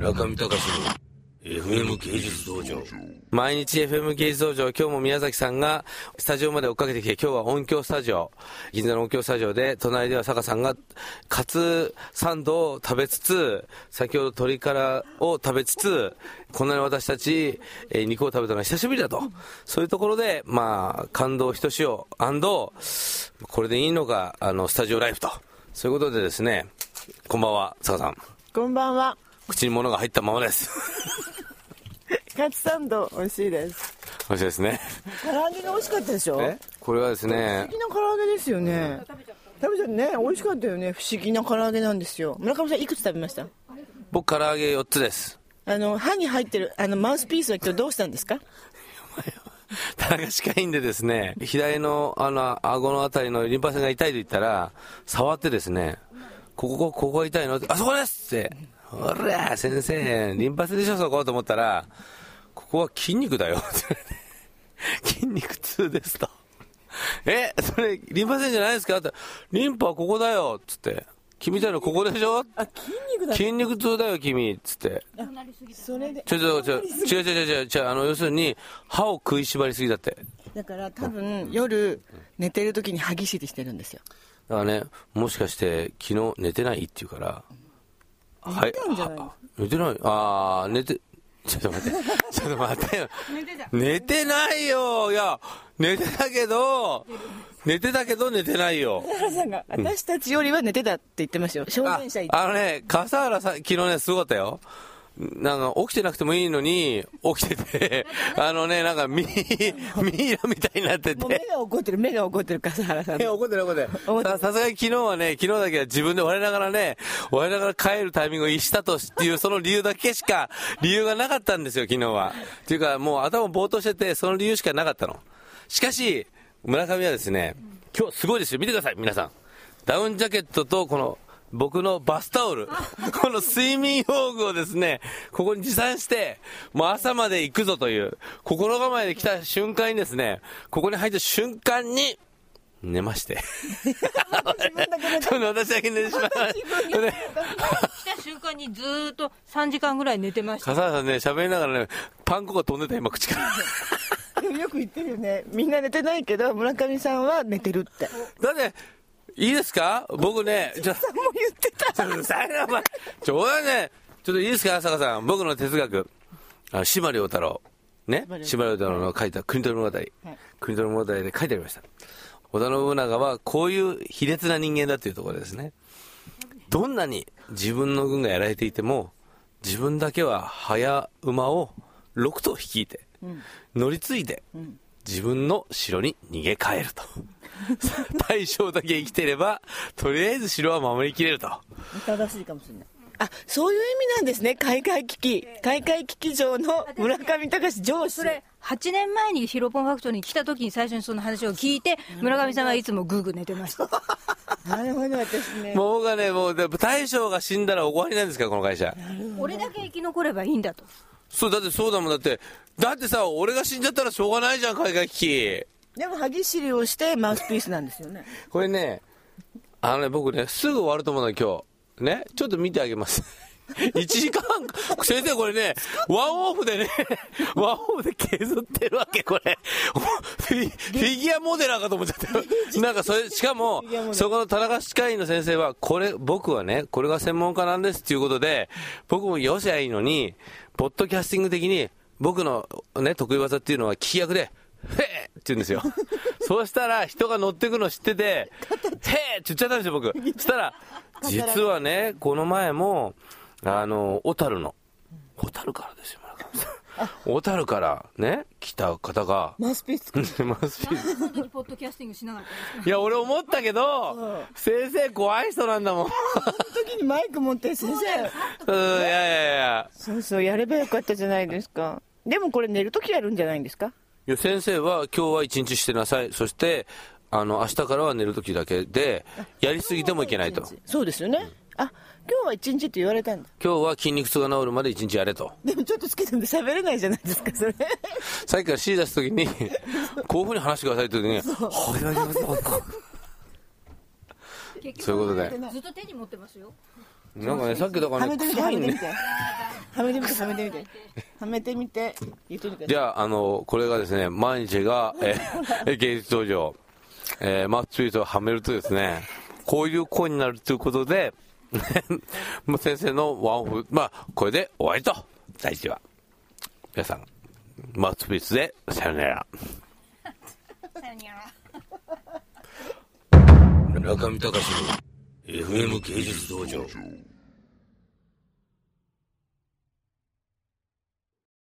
村上隆の FM 芸術道場。毎日 FM 芸術道場、今日も宮崎さんがスタジオまで追っかけてきて、今日は音響スタジオ、銀座の音響スタジオで、隣では坂さんがカツサンドを食べつつ、先ほど鶏からを食べつつ、こんなに私たち、えー肉を食べたのは久しぶりだと。そういうところで、まあ、感動ひとしお、これでいいのか、あの、スタジオライフと。そういうことでですね、こんばんは、坂さん。こんばんは。口に物が入ったままです。カツサンド美味しいです。美味しいですね。唐揚げが美味しかったでしょ？え？これはですね不、思議な唐揚げですよね。食べちゃったね。美味しかったよね。不思議な唐揚げなんですよ。村上さんいくつ食べました？僕唐揚げ4つです。あの、歯に入ってる、あの、マウスピースは今日どうしたんですか？棚が近いんでですね、左のあの、顎のあたりのリンパ腺が痛いと言ったら、触ってですね、ここ、ここが痛いのあそこですって。ほら、先生、リンパ腺でしょ、そこと思ったら、ここは筋肉だよ。っ て筋肉痛ですと。え、それ、リンパ腺じゃないですか？って。リンパはここだよ。つって。君みたいのここでしょ？あ、筋肉だ。筋肉痛だよ、君。つって。それで。ちょちょちょ、違う違う違う違う、あの、要するに、歯を食いしばりすぎだって。だから多分夜寝てる時に歯ぎしりしてるんですよ。だからね、もしかして、昨日寝てない？って言うから、寝てたんじゃないは寝てないあー、寝て、ちょっと待って、ちょっと待ってよ。寝てないよいや、寝てたけど、寝てたけど寝てないよ。原さんが、私たちよりは寝てたって言ってましたよ。証あ言者。あのね、笠原さん、昨日ね、すごかったよ。なんか、起きてなくてもいいのに、起きてて、あのね、なんか、ミ、ミイラみたいになってもう目て。が怒ってる、目が怒ってる笠原さんい。や、怒ってない怒って怒ってない。ささすがに昨日はね、昨日だけは自分で我ながらね、我ながら帰るタイミングを逸したとっていう、その理由だけしか、理由がなかったんですよ、昨日は。っていうか、もう頭ぼーっとしてて、その理由しかなかったの。しかし、村上はですね、今日すごいですよ。見てください、皆さん。ダウンジャケットと、この、僕のバスタオル、この睡眠用具をですね、ここに持参して、もう朝まで行くぞという、心構えで来た瞬間にですね、ここに入った瞬間に、寝まして。私だけ寝てしまいました。で来た瞬間にずーっと3時間ぐらい寝てました。笠原さんね、喋りながらね、パン粉が飛んでた今口から。でもよく言ってるよね。みんな寝てないけど、村上さんは寝てるって。だって、いいですか？僕ね、ちょ、さんも言ってた。ちょっとうるさいな、お前。ちょ、俺ね、ちょっといいですか、坂さん。僕の哲学。あ司馬遼太郎。ね？司馬遼太郎の書いた国取物語。国取物語で書いてありました。織田信長はこういう卑劣な人間だというところですね。どんなに自分の軍がやられていても、自分だけは早馬を6頭率いて、乗り継いで、自分の城に逃げ帰ると。大将だけ生きてれば、とりあえず城は守りきれると。正しいかもしれない。あ、そういう意味なんですね。開会危機。開会危機場の村上隆上司。それ、8年前にヒロポンファクトリーに来た時に最初にその話を聞いて、村上さんはいつもグーグー寝てました。なるほど、私ね。もう僕はね、もう、で大将が死んだら終わりなんですから、この会社。俺だけ生き残ればいいんだと。そう、だってそうだもん、だって、だってさ、俺が死んじゃったらしょうがないじゃん、海外危機。でも歯ぎしりをしてマウスピースなんですよね。これね、あのね、僕ね、すぐ終わると思うの今日。ね、ちょっと見てあげます。1時間、先生これね、ワンオフでね、ワンオフで削ってるわけ、これ。フィギュアモデラーかと思っちゃったよ。なんかそれ、しかもそこの田中歯科医の先生は、これ、僕はね、これが専門家なんですっていうことで、僕もよしゃいいのに、ポッドキャスティング的に、僕のね、得意技っていうのは聞き役で、へえって言うんですよ。そうしたら、人が乗ってくの知ってて、へえって言っちゃったんですよ、僕。そしたら、実はね、この前も、あの、小樽の、小樽からですよ、村上さん。小樽からね、来た方が、マウスピース。マウスピースポッドキャスティングしなかったいや、俺思ったけど、先生怖い人なんだもん。時にマイク持って先生。やいやいや。そうそう、やればよかったじゃないですか。でもこれ寝る時やるんじゃないんですか？いや先生は今日は一日してなさい。そして、あの、明日からは寝る時だけで、やりすぎてもいけないと。そうですよね。あ、今日は一日って言われたんだ。今日は筋肉痛が治るまで一日やれと。でもちょっと好きなんで喋れないじゃないですか、それ。さっきから C 出す時に、こういうふうに話してくださいって言う時に、はい、大丈夫です結そういうことでずっと手に持ってますよ。なんかね、さっきだからね、はめてみて、臭ねはいめてみて。はめてみて。はめてみてはめてみて。言ってみて。じゃあ、あの、これがですね、毎日が、えー 芸術道場、えーマウスピースをはめるとですね、こういう声になるということで、もう先生のワンオフ、まあ、これで終わりと、第一話。皆さん、マウスピースでさよなら。中見隆の FM 芸術道場。